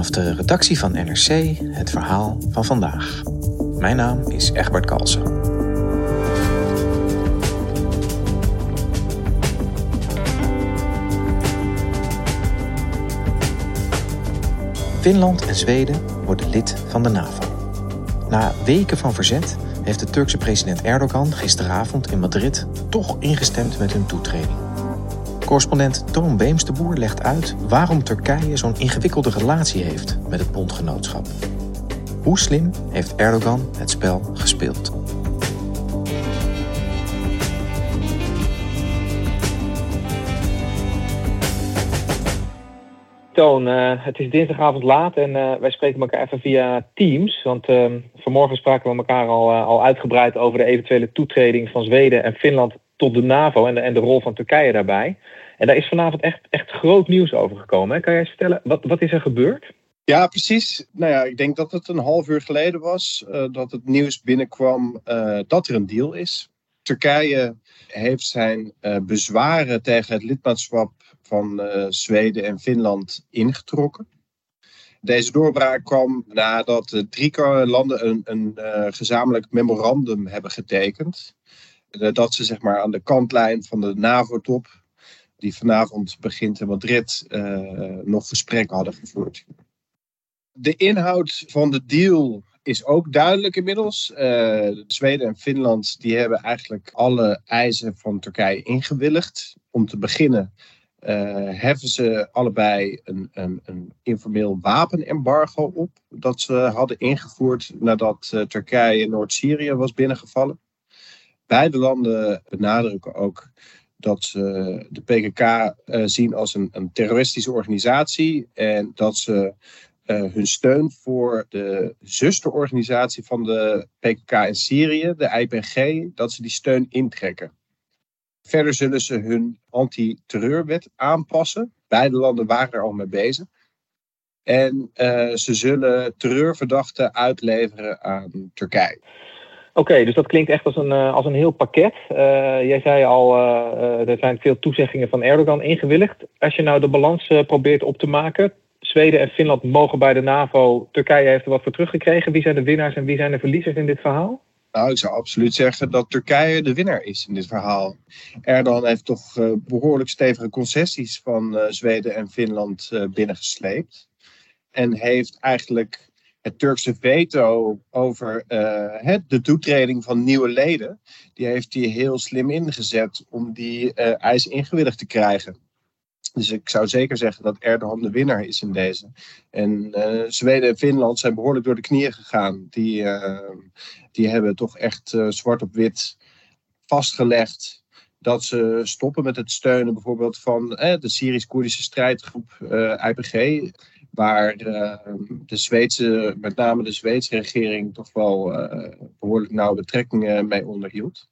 Vanaf de redactie van NRC het verhaal van vandaag. Mijn naam is Egbert Kalsen. Finland en Zweden worden lid van de NAVO. Na weken van verzet heeft de Turkse president Erdogan gisteravond in Madrid toch ingestemd met hun toetreding. Correspondent Toon Beemsterboer legt uit waarom Turkije zo'n ingewikkelde relatie heeft met het bondgenootschap. Hoe slim heeft Erdogan het spel gespeeld? Toon, uh, het is dinsdagavond laat en uh, wij spreken elkaar even via Teams. Want uh, vanmorgen spraken we elkaar al, al uitgebreid over de eventuele toetreding van Zweden en Finland tot de NAVO en de, en de rol van Turkije daarbij. En daar is vanavond echt, echt groot nieuws over gekomen. Hè? Kan jij vertellen, wat, wat is er gebeurd? Ja, precies. Nou ja, ik denk dat het een half uur geleden was dat het nieuws binnenkwam dat er een deal is. Turkije heeft zijn bezwaren tegen het lidmaatschap van Zweden en Finland ingetrokken. Deze doorbraak kwam nadat de drie landen een, een gezamenlijk memorandum hebben getekend. Uh, dat ze zeg maar, aan de kantlijn van de NAVO-top, die vanavond begint in Madrid, nog gesprekken hadden gevoerd. De inhoud van de deal is ook duidelijk inmiddels. Zweden en Finland die hebben eigenlijk alle eisen van Turkije ingewilligd. Om te beginnen uh, heffen ze allebei een, een, een, informeel wapenembargo op. Dat ze hadden ingevoerd nadat Turkije Noord-Syrië was binnengevallen. Beide landen benadrukken ook dat ze de PKK eh, zien als een, een, terroristische organisatie. En dat ze hun steun voor de zusterorganisatie van de PKK in Syrië, de IPG, dat ze die steun intrekken. Verder zullen ze hun anti-terreurwet aanpassen. Beide landen waren er al mee bezig. En uh, ze zullen terreurverdachten uitleveren aan Turkije. Oké, dus dat klinkt echt als een, uh, als een heel pakket. Uh, jij zei al, er zijn veel toezeggingen van Erdogan ingewilligd. Als je nou de balans probeert op te maken. Zweden en Finland mogen bij de NAVO. Turkije heeft er wat voor teruggekregen. Wie zijn de winnaars en wie zijn de verliezers in dit verhaal? Nou, ik zou absoluut zeggen dat Turkije de winnaar is in dit verhaal. Erdogan heeft toch uh, behoorlijk stevige concessies van uh, Zweden en Finland uh, binnengesleept. En heeft eigenlijk het Turkse veto over het, de toetreding van nieuwe leden, die heeft hij heel slim ingezet om die eis ingewilligd te krijgen. Dus ik zou zeker zeggen dat Erdogan de winnaar is in deze. En uh, Zweden en Finland zijn behoorlijk door de knieën gegaan. Die, uh, die hebben toch echt uh, zwart op wit vastgelegd dat ze stoppen met het steunen bijvoorbeeld van de Syrisch-Koerdische strijdgroep IPG. Waar de Zweedse, met name de Zweedse regering toch wel behoorlijk nauwe betrekkingen mee onderhield.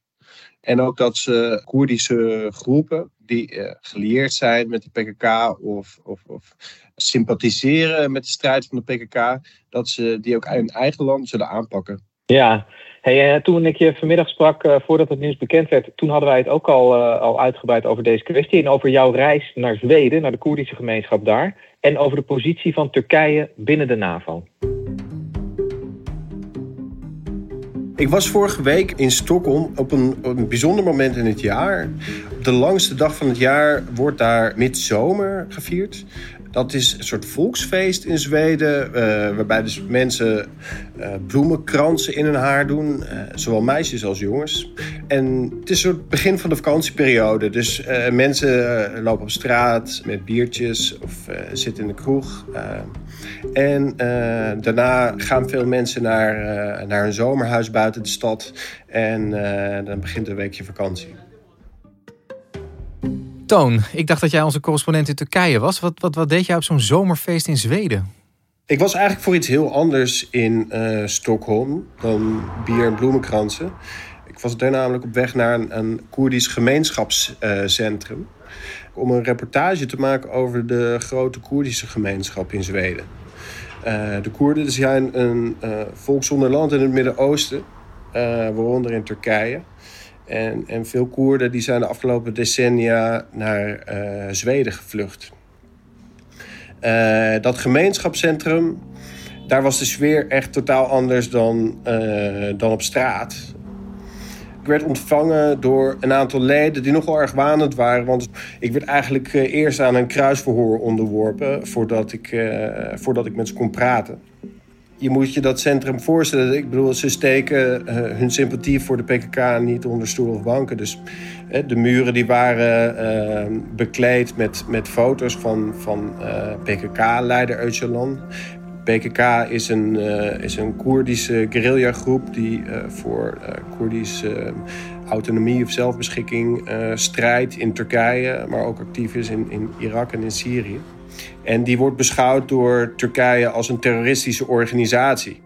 En ook dat ze Koerdische groepen die uh, gelieerd zijn met de PKK of, of, of, sympathiseren met de strijd van de PKK, dat ze die ook in eigen land zullen aanpakken. Ja, hey, uh, toen ik je vanmiddag sprak, uh, voordat het nieuws bekend werd, toen hadden wij het ook al, al uitgebreid over deze kwestie en over jouw reis naar Zweden, naar de Koerdische gemeenschap daar, en over de positie van Turkije binnen de NAVO. Ik was vorige week in Stockholm op een, een, bijzonder moment in het jaar. De langste dag van het jaar wordt daar midzomer gevierd. Dat is een soort volksfeest in Zweden, uh, waarbij dus mensen uh, bloemenkransen in hun haar doen, uh, zowel meisjes als jongens. En het is een soort begin van de vakantieperiode, dus mensen lopen op straat met biertjes of zitten in de kroeg. en daarna gaan veel mensen naar, naar een zomerhuis buiten de stad en dan begint een weekje vakantie. Toon, ik dacht dat jij onze correspondent in Turkije was. Wat, wat, wat deed jij op zo'n zomerfeest in Zweden? Ik was eigenlijk voor iets heel anders in uh, Stockholm dan bier en bloemenkransen. Ik was daar namelijk op weg naar een, een Koerdisch gemeenschapscentrum. Uh, om een reportage te maken over de grote Koerdische gemeenschap in Zweden. Uh, de Koerden zijn een volk zonder land in het Midden-Oosten, waaronder in Turkije. En, en veel Koerden die zijn de afgelopen decennia naar uh, Zweden gevlucht. dat gemeenschapscentrum, daar was de sfeer echt totaal anders dan, dan op straat. Ik werd ontvangen door een aantal leden die nogal erg wanend waren. Want ik werd eigenlijk eerst aan een kruisverhoor onderworpen voordat ik, voordat ik met ze kon praten je moet je dat centrum voorstellen. Ik bedoel, ze steken uh, hun sympathie voor de PKK niet onder stoel of banken. Dus de muren die waren uh, bekleed met, met foto's van, van PKK-leider Öcalan. PKK is een, is een Koerdische guerrillagroep die voor Koerdische autonomie of zelfbeschikking strijdt in Turkije, maar ook actief is in, in Irak en in Syrië. En die wordt beschouwd door Turkije als een terroristische organisatie.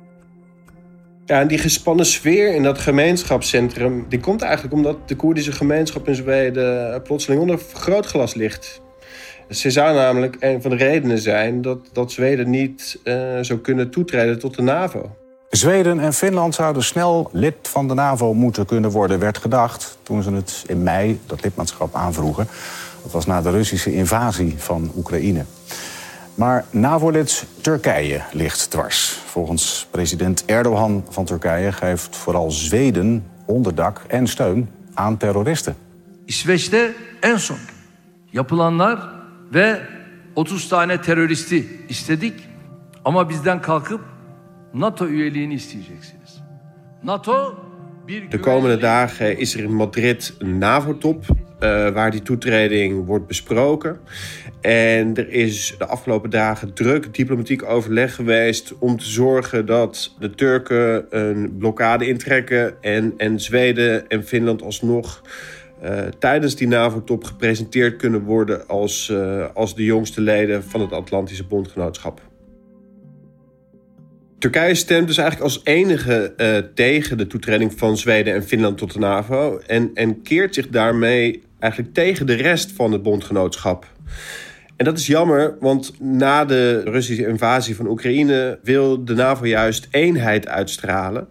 Ja, en die gespannen sfeer in dat gemeenschapscentrum... die komt eigenlijk omdat de Koerdische gemeenschap in Zweden... plotseling onder grootglas ligt. Ze zou namelijk een van de redenen zijn dat, dat Zweden niet uh, zou kunnen toetreden tot de NAVO. Zweden en Finland zouden snel lid van de NAVO moeten kunnen worden, werd gedacht toen ze het in mei dat lidmaatschap aanvroegen. Dat was na de Russische invasie van Oekraïne. Maar NAVO-lid Turkije ligt dwars. Volgens president Erdogan van Turkije geeft vooral Zweden onderdak en steun aan terroristen. İsveç'te en son yapılanlar ve 30 tane teröristi istedik. Ama bizden kalkıp NATO üyeliğini isteyeceksiniz. NATO De komende dagen is er in Madrid een NAVO-top uh, waar die toetreding wordt besproken. En er is de afgelopen dagen druk diplomatiek overleg geweest om te zorgen dat de Turken een blokkade intrekken en, en Zweden en Finland alsnog uh, tijdens die NAVO-top gepresenteerd kunnen worden als, uh, als de jongste leden van het Atlantische Bondgenootschap. Turkije stemt dus eigenlijk als enige tegen de toetreding van Zweden en Finland tot de NAVO en, en keert zich daarmee eigenlijk tegen de rest van het bondgenootschap. En dat is jammer, want na de Russische invasie van Oekraïne wil de NAVO juist eenheid uitstralen.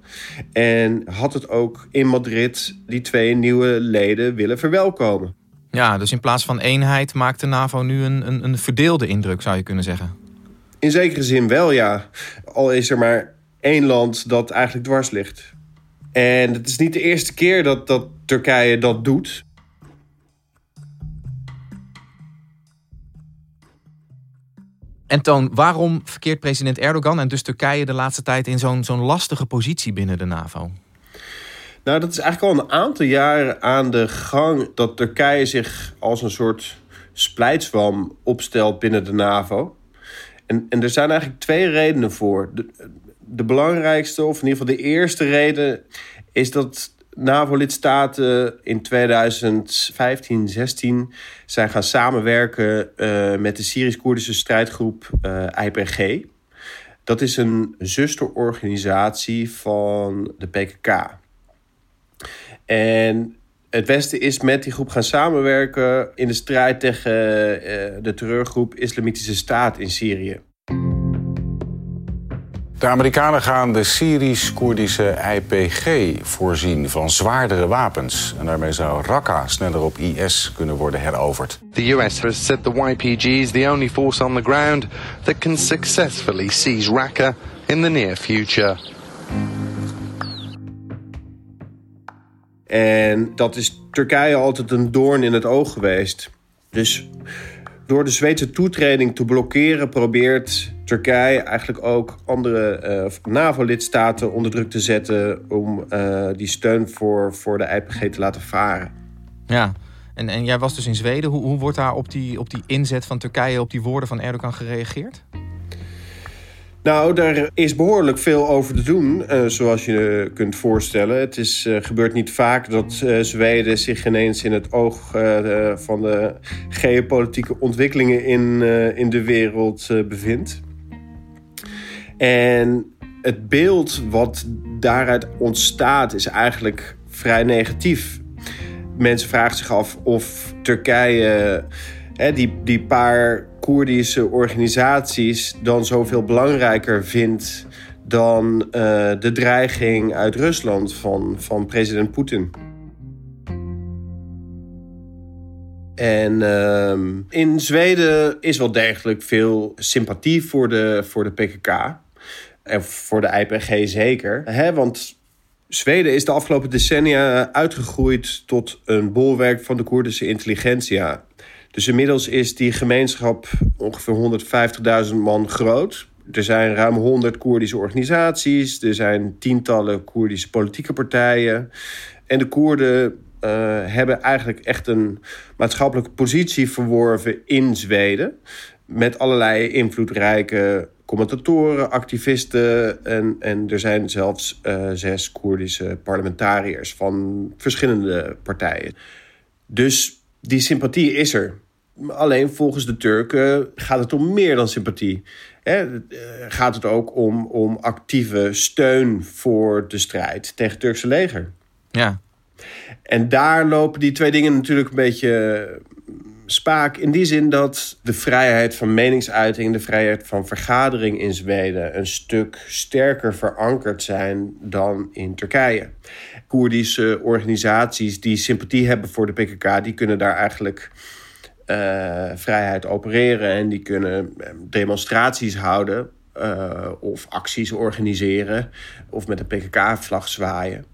En had het ook in Madrid die twee nieuwe leden willen verwelkomen. Ja, dus in plaats van eenheid maakt de NAVO nu een, een, een verdeelde indruk, zou je kunnen zeggen. In zekere zin wel, ja. Al is er maar één land dat eigenlijk dwars ligt. En het is niet de eerste keer dat, dat Turkije dat doet. En Toon, waarom verkeert president Erdogan en dus Turkije de laatste tijd in zo'n zo'n lastige positie binnen de NAVO? Nou, dat is eigenlijk al een aantal jaren aan de gang dat Turkije zich als een soort splijtswam opstelt binnen de NAVO. En, en er zijn eigenlijk twee redenen voor. De, de belangrijkste, of in ieder geval de eerste reden, is dat NAVO-lidstaten in 2015, 16 zijn gaan samenwerken uh, met de Syrisch-Koerdische strijdgroep uh, eh, IPG. Dat is een zusterorganisatie van de PKK. En het Westen is met die groep gaan samenwerken in de strijd tegen uh, de terreurgroep Islamitische Staat in Syrië. De Amerikanen gaan de Syrisch-Koerdische IPG voorzien van zwaardere wapens. En daarmee zou Raqqa sneller op IS kunnen worden heroverd. The US has said the YPG is the only force on the ground that can successfully seize Raqqa in the near future. En dat is Turkije altijd een doorn in het oog geweest. Dus door de Zweedse toetreding te blokkeren probeert Turkije eigenlijk ook andere uh, NAVO-lidstaten onder druk te zetten om uh, die steun voor, voor de IPG te laten varen. Ja, en, en jij was dus in Zweden. Hoe, hoe wordt daar op die, op die inzet van Turkije, op die woorden van Erdogan gereageerd? Nou, daar is behoorlijk veel over te doen, uh, zoals je kunt voorstellen. Het is, uh, gebeurt niet vaak dat uh, Zweden zich ineens in het oog van de geopolitieke ontwikkelingen in, in de wereld bevindt. En het beeld wat daaruit ontstaat is eigenlijk vrij negatief. Mensen vragen zich af of Turkije hè, die, die paar Koerdische organisaties dan zoveel belangrijker vindt dan uh, de dreiging uit Rusland van, van president Poetin. En ehm, in Zweden is wel degelijk veel sympathie voor de, voor de PKK. En voor de IPG zeker. Hè, want Zweden is de afgelopen decennia uitgegroeid tot een bolwerk van de Koerdische intelligentsia. Dus inmiddels is die gemeenschap ongeveer 150.000 man groot. Er zijn ruim 100 Koerdische organisaties. Er zijn tientallen Koerdische politieke partijen. En de Koerden uh, hebben eigenlijk echt een maatschappelijke positie verworven in Zweden. Met allerlei invloedrijke commentatoren, activisten. En, en er zijn zelfs uh, zes Koerdische parlementariërs van verschillende partijen. Dus die sympathie is er. Alleen volgens de Turken gaat het om meer dan sympathie. Hè, gaat het ook om, om actieve steun voor de strijd tegen het Turkse leger. Ja. En daar lopen die twee dingen natuurlijk een beetje spaak. In die zin dat de vrijheid van meningsuiting, de vrijheid van vergadering in Zweden een stuk sterker verankerd zijn dan in Turkije. Koerdische organisaties die sympathie hebben voor de PKK, die kunnen daar eigenlijk uh, vrijheid opereren en die kunnen eh, demonstraties houden uh, of acties organiseren of met een PKK-vlag zwaaien.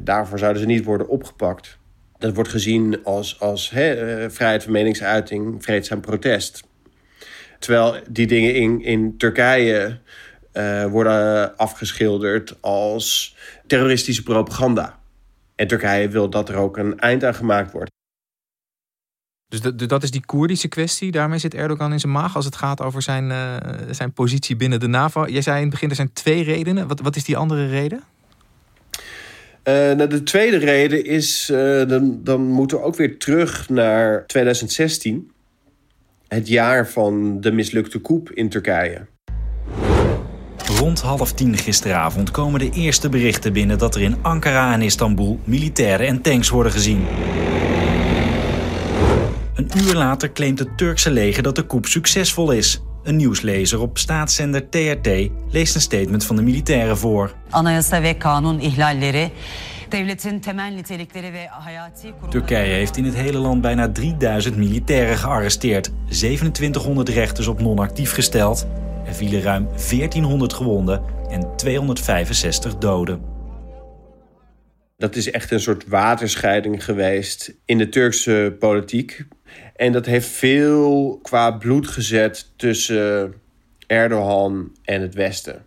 Daarvoor zouden ze niet worden opgepakt. Dat wordt gezien als, als he, vrijheid van meningsuiting, vreedzaam protest. Terwijl die dingen in, in Turkije worden afgeschilderd als terroristische propaganda. En Turkije wil dat er ook een eind aan gemaakt wordt. Dus dat is die Koerdische kwestie. Daarmee zit Erdogan in zijn maag als het gaat over zijn, uh, zijn positie binnen de NAVO. Jij zei in het begin er zijn twee redenen. Wat, wat is die andere reden? Uh, nou, de tweede reden is, uh, dan, dan moeten we ook weer terug naar 2016. Het jaar van de mislukte coup in Turkije. Rond half tien gisteravond komen de eerste berichten binnen dat er in Ankara en Istanbul militairen en tanks worden gezien. Een uur later claimt het Turkse leger dat de coup succesvol is. Een nieuwslezer op staatszender TRT leest een statement van de militairen voor. Anayasa ve kanun ihlalleri Turkije heeft in het hele land bijna 3000 militairen gearresteerd, 2700 rechters op non-actief gesteld. Er vielen ruim 1400 gewonden en 265 doden. Dat is echt een soort waterscheiding geweest in de Turkse politiek. En dat heeft veel qua bloed gezet tussen Erdogan en het Westen.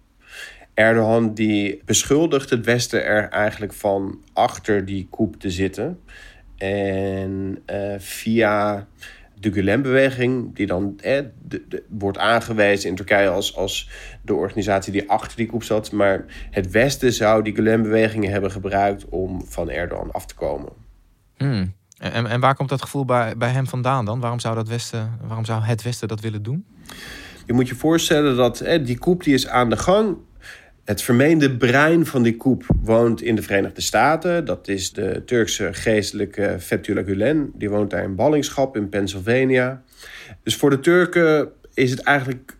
Erdogan die beschuldigt het Westen er eigenlijk van achter die coup te zitten. En uh, via de Gulen-beweging, die dan eh, wordt aangewezen in Turkije als, als de organisatie die achter die coup zat. Maar het Westen zou die Gulen-bewegingen hebben gebruikt om van Erdogan af te komen. Hmm. En, en waar komt dat gevoel bij, bij hem vandaan dan? Waarom zou, dat Westen, waarom zou het Westen dat willen doen? Je moet je voorstellen dat hè, die coup die is aan de gang. Het vermeende brein van die coup woont in de Verenigde Staten. Dat is de Turkse geestelijke Fethullah Gulen. Die woont daar in ballingschap in Pennsylvania. Dus voor de Turken is het eigenlijk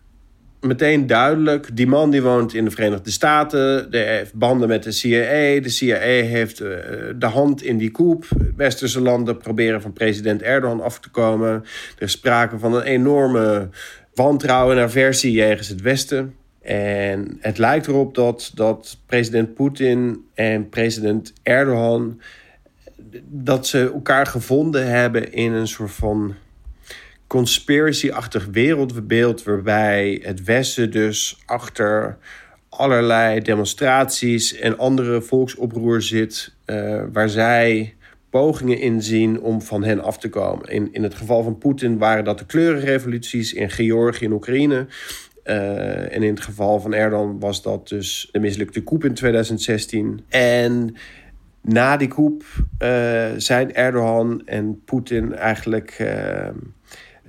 meteen duidelijk. Die man die woont in de Verenigde Staten. Die heeft banden met de CIA. De CIA heeft uh, de hand in die coup. Westerse landen proberen van president Erdogan af te komen. Er is sprake van een enorme wantrouwen en aversie jegens het Westen. En het lijkt erop dat, dat president Poetin en president Erdogan... dat ze elkaar gevonden hebben in een soort van conspiracy-achtig wereldbeeld waarbij het Westen dus achter allerlei demonstraties en andere volksoproer zit, uh, waar zij pogingen inzien om van hen af te komen. In, in het geval van Poetin waren dat de kleurenrevoluties in Georgië en Oekraïne. Uh, en in het geval van Erdogan was dat dus de mislukte coup in 2016. En na die coup uh, zijn Erdogan en Poetin eigenlijk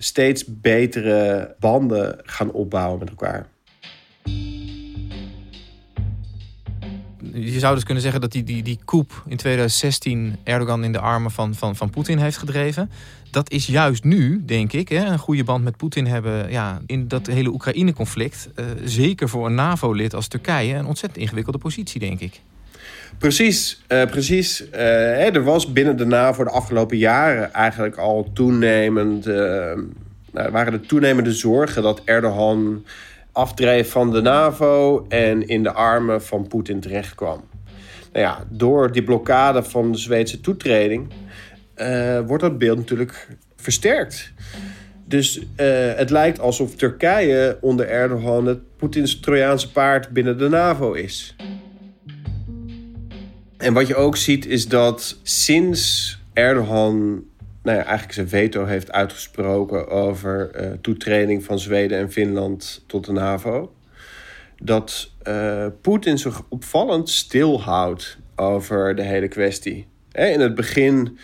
steeds betere banden gaan opbouwen met elkaar. Je zou dus kunnen zeggen dat die, die, die coup in 2016 Erdogan in de armen van, van, van Poetin heeft gedreven. Dat is juist nu, denk ik, hè, een goede band met Poetin hebben ja, in dat hele Oekraïne-conflict. Uh, zeker voor een NAVO-lid als Turkije een ontzettend ingewikkelde positie, denk ik. Precies, uh, precies. Hè, er was binnen de NAVO de afgelopen jaren eigenlijk al toenemend... Uh, nou, waren er toenemende zorgen dat Erdogan afdreef van de NAVO... en in de armen van Poetin terechtkwam. Nou ja, door die blokkade van de Zweedse toetreding... wordt dat beeld natuurlijk versterkt. Dus het lijkt alsof Turkije onder Erdogan... het Poetins Trojaanse paard binnen de NAVO is... En wat je ook ziet is dat sinds Erdogan nou ja, eigenlijk zijn veto heeft uitgesproken over uh, toetreding van Zweden en Finland tot de NAVO, dat uh, Poetin zich opvallend stilhoudt over de hele kwestie. in het begin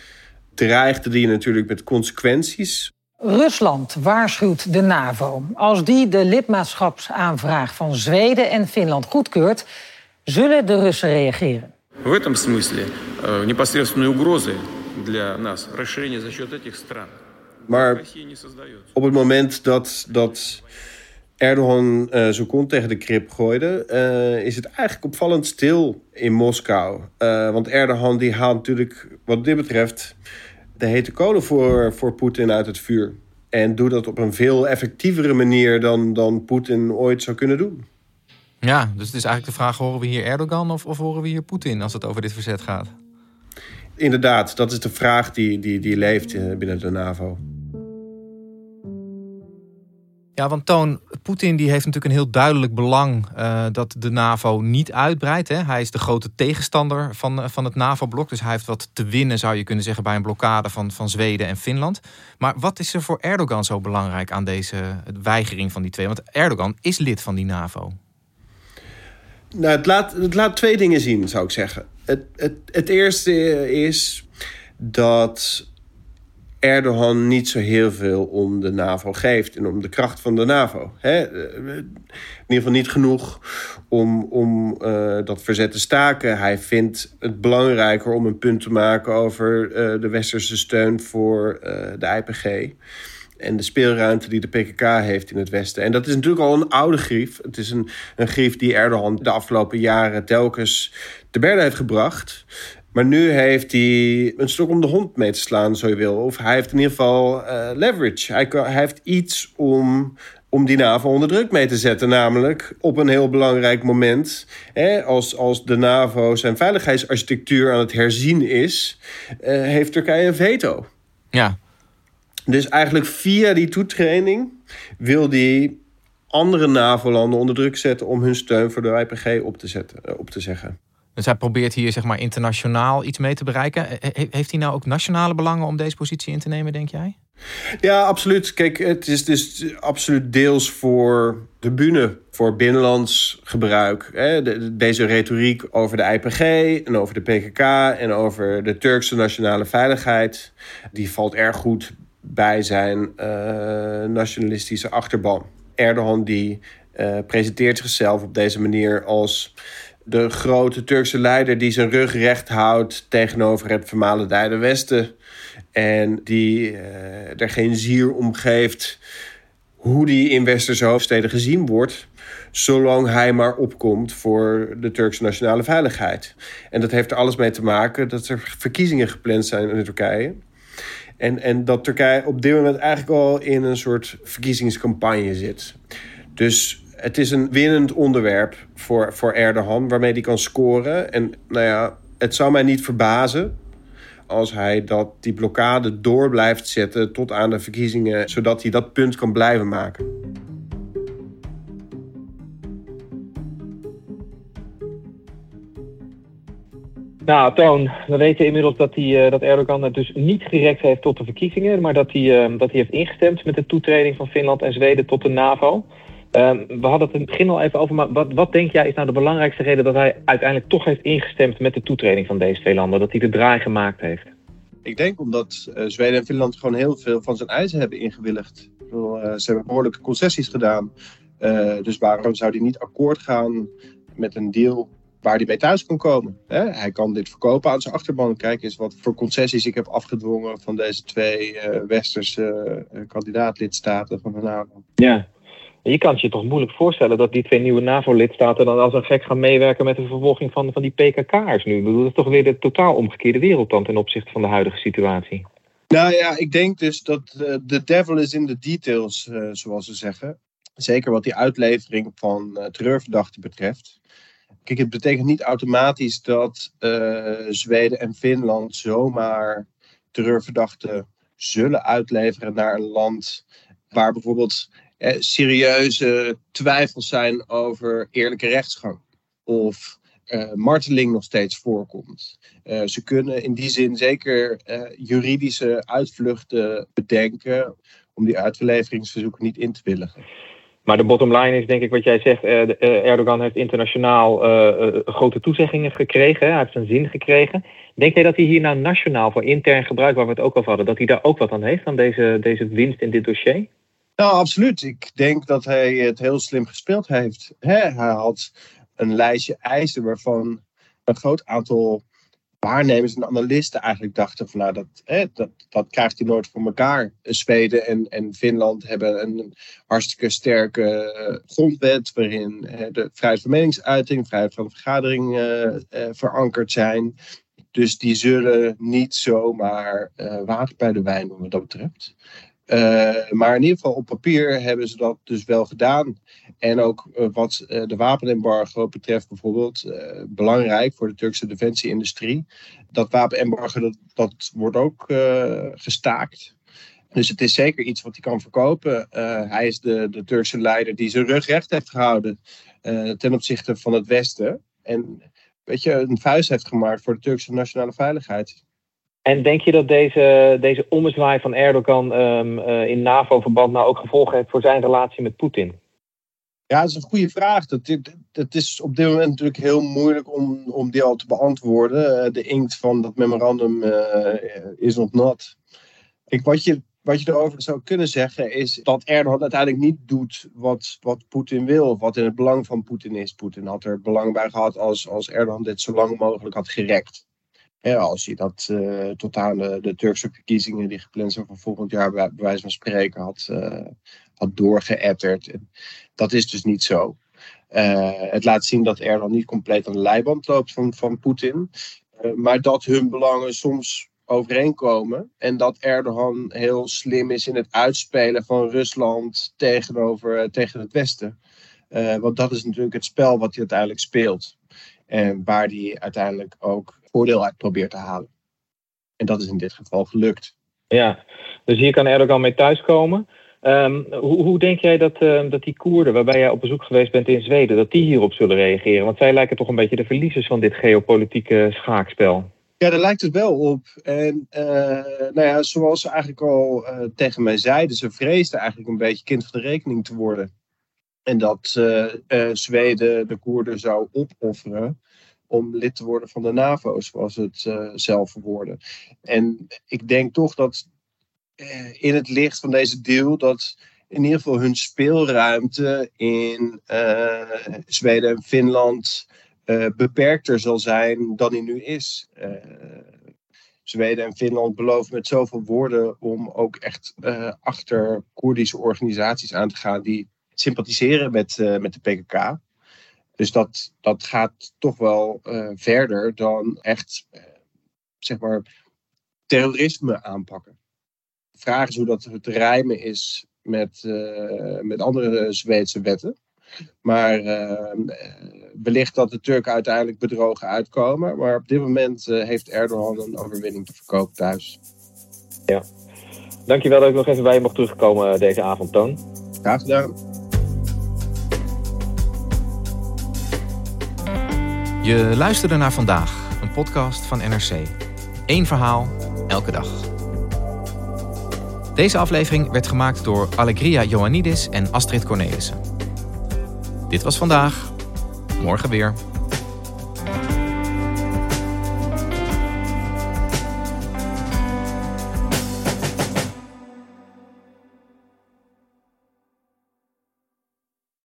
dreigde hij natuurlijk met consequenties. Rusland waarschuwt de NAVO. Als die de lidmaatschapsaanvraag van Zweden en Finland goedkeurt, zullen de Russen reageren. В этом смысле э, непосредственные угрозы для нас расширение за счет этих стран maar op het moment dat, dat Erdogan uh, zijn kont tegen de krip gooide, uh, is het eigenlijk opvallend stil in Moskou. Uh, want Erdogan die haalt natuurlijk, wat dit betreft, de hete kolen voor, voor Poetin uit het vuur. En doet dat op een veel effectievere manier dan, dan Poetin ooit zou kunnen doen. Ja, dus het is eigenlijk de vraag: horen we hier Erdogan of, of horen we hier Poetin als het over dit verzet gaat? Inderdaad, dat is de vraag die, die, die leeft eh, binnen de NAVO. Ja, want Toon, Poetin die heeft natuurlijk een heel duidelijk belang uh, dat de NAVO niet uitbreidt. Hè? Hij is de grote tegenstander van, eh, van het NAVO-blok. Dus hij heeft wat te winnen, zou je kunnen zeggen, bij een blokkade van, van Zweden en Finland. Maar wat is er voor Erdogan zo belangrijk aan deze weigering van die twee? Want Erdogan is lid van die NAVO. Nou, het laat, het laat twee dingen zien, zou ik zeggen. Het, het, het eerste is dat Erdogan niet zo heel veel om de NAVO geeft en om de kracht van de NAVO. Hè? In ieder geval niet genoeg om, om uh, dat verzet te staken. Hij vindt het belangrijker om een punt te maken over uh, de westerse steun voor de IPG en de speelruimte die de PKK heeft in het Westen. En dat is natuurlijk al een oude grief. Het is een, een grief die Erdogan de afgelopen jaren telkens te berde heeft gebracht. Maar nu heeft hij een stok om de hond mee te slaan, zo je wil. Of hij heeft in ieder geval uh, leverage. Hij, heeft iets om, om die NAVO onder druk mee te zetten. Namelijk op een heel belangrijk moment. Hè, als, als de NAVO zijn veiligheidsarchitectuur aan het herzien is, uh, heeft Turkije een veto. Ja, dus eigenlijk via die toetraining wil die andere NAVO-landen onder druk zetten om hun steun voor de IPG op te, zetten, eh, op te zeggen. Dus hij probeert hier zeg maar internationaal iets mee te bereiken. Heeft hij nou ook nationale belangen om deze positie in te nemen, denk jij? Ja, absoluut. Kijk, het is dus absoluut deels voor de bühne, voor binnenlands gebruik. deze retoriek over de IPG en over de PKK en over de Turkse nationale veiligheid, die valt erg goed bij zijn uh, nationalistische achterban. Erdogan die uh, presenteert zichzelf op deze manier als de grote Turkse leider die zijn rug recht houdt tegenover het vermalendijde Westen. En die uh, er geen zier om geeft hoe die in westerse hoofdsteden gezien wordt. Zolang hij maar opkomt voor de Turkse nationale veiligheid. En dat heeft er alles mee te maken dat er verkiezingen gepland zijn in Turkije. En, en dat Turkije op dit moment eigenlijk al in een soort verkiezingscampagne zit. Dus het is een winnend onderwerp voor, voor Erdogan, waarmee hij kan scoren. En nou ja, het zou mij niet verbazen als hij dat, die blokkade door blijft zetten tot aan de verkiezingen, zodat hij dat punt kan blijven maken. Nou, Toon, we weten inmiddels dat, hij, uh, dat Erdogan het dus niet gerekt heeft tot de verkiezingen, maar dat hij, uh, dat hij heeft ingestemd met de toetreding van Finland en Zweden tot de NAVO. Uh, we hadden het in het begin al even over, maar wat, wat denk jij is nou de belangrijkste reden dat hij uiteindelijk toch heeft ingestemd met de toetreding van deze twee landen, dat hij de draai gemaakt heeft? Ik denk omdat uh, Zweden en Finland gewoon heel veel van zijn eisen hebben ingewilligd. Ze hebben behoorlijke concessies gedaan. dus waarom zou hij niet akkoord gaan met een deal waar hij bij thuis kan komen. Hè? Hij kan dit verkopen aan zijn achterban. Kijk eens wat voor concessies ik heb afgedwongen van deze twee uh, westerse uh, kandidaatlidstaten van de NAVO. Ja, Je kan het je toch moeilijk voorstellen dat die twee nieuwe NAVO-lidstaten dan als een gek gaan meewerken met de vervolging van, van die PKK'ers nu. Ik bedoel, dat is toch weer de totaal omgekeerde wereld dan ten opzichte van de huidige situatie. Nou ja, ik denk dus dat de uh, devil is in the details, zoals ze zeggen. Zeker wat die uitlevering van terreurverdachten betreft. Kijk, het betekent niet automatisch dat Zweden en Finland zomaar terreurverdachten zullen uitleveren naar een land waar bijvoorbeeld eh, serieuze twijfels zijn over eerlijke rechtsgang. Of uh, marteling nog steeds voorkomt. Ze kunnen in die zin zeker juridische uitvluchten bedenken om die uitleveringsverzoeken niet in te willigen. Maar de bottom line is denk ik wat jij zegt. Erdogan heeft internationaal grote toezeggingen gekregen. Hij heeft zijn zin gekregen. Denk jij dat hij hier nou nationaal voor intern gebruik, waar we het ook al hadden, dat hij daar ook wat aan heeft, aan deze, deze winst in dit dossier? Nou, absoluut. Ik denk dat hij het heel slim gespeeld heeft. hij had een lijstje eisen waarvan een groot aantal waarnemers en analisten eigenlijk dachten van nou, dat, hè, dat, dat krijgt hij nooit voor elkaar. Zweden en, en Finland hebben een hartstikke sterke uh, grondwet waarin hè, de vrijheid van meningsuiting, vrijheid van vergadering uh, uh, verankerd zijn. Dus die zullen niet zomaar water bij de wijn doen wat dat betreft. Uh, maar in ieder geval op papier hebben ze dat dus wel gedaan. En ook uh, wat uh, de wapenembargo betreft bijvoorbeeld, belangrijk voor de Turkse defensieindustrie. Dat wapenembargo dat, dat wordt ook gestaakt. Dus het is zeker iets wat hij kan verkopen. hij is de, de Turkse leider die zijn rug recht heeft gehouden ten opzichte van het Westen. En weet je, een vuist heeft gemaakt voor de Turkse nationale veiligheid. En denk je dat deze, deze ommezwaai van Erdogan um, uh, in NAVO-verband nou ook gevolgen heeft voor zijn relatie met Poetin? Ja, dat is een goede vraag. Dat, dat is op dit moment natuurlijk heel moeilijk om, om die al te beantwoorden. De inkt van dat memorandum uh, is nog nat. Wat, je, wat je erover zou kunnen zeggen is dat Erdogan uiteindelijk niet doet wat, wat Poetin wil. Wat in het belang van Poetin is. Poetin had er belang bij gehad als, als Erdogan dit zo lang mogelijk had gerekt. Ja, als je dat uh, tot aan de, Turkse verkiezingen die gepland zijn voor volgend jaar, bij, wijze van spreken, had, uh, had doorgeëtterd. Dat is dus niet zo. Uh, het laat zien dat Erdogan niet compleet aan de leiband loopt van, van Poetin. maar dat hun belangen soms overeenkomen. En dat Erdogan heel slim is in het uitspelen van Rusland tegenover, tegen het Westen. want dat is natuurlijk het spel wat hij uiteindelijk speelt. En waar hij uiteindelijk ook voordeel uit probeert te halen. En dat is in dit geval gelukt. Ja, dus hier kan Erdogan mee thuiskomen. Um, hoe, hoe, denk jij dat, uh, dat die Koerden, waarbij jij op bezoek geweest bent in Zweden, dat die hierop zullen reageren? Want zij lijken toch een beetje de verliezers van dit geopolitieke schaakspel. Ja, daar lijkt het wel op. En uh, nou ja, zoals ze eigenlijk al uh, tegen mij zeiden, ze vreesden eigenlijk een beetje kind van de rekening te worden. En dat Zweden de Koerden zou opofferen om lid te worden van de NAVO, zoals het uh, zelf verwoorden. En ik denk toch dat uh, in het licht van deze deal dat in ieder geval hun speelruimte in uh, Zweden en Finland beperkter zal zijn dan die nu is. Zweden en Finland beloven met zoveel woorden om ook echt achter Koerdische organisaties aan te gaan die sympathiseren met, met de PKK. Dus dat, dat gaat toch wel uh, verder dan echt, uh, zeg maar, terrorisme aanpakken. De vraag is hoe dat te rijmen is met, uh, met andere Zweedse wetten. Maar wellicht dat de Turken uiteindelijk bedrogen uitkomen. Maar op dit moment heeft Erdogan een overwinning te verkopen thuis. Ja. Dankjewel dat ik nog even bij je mocht terugkomen deze avond, Toon. Graag gedaan. Je luisterde naar vandaag, een podcast van NRC. Eén verhaal, elke dag. Deze aflevering werd gemaakt door Allegria Ioannidis en Astrid Cornelissen. Dit was vandaag, morgen weer.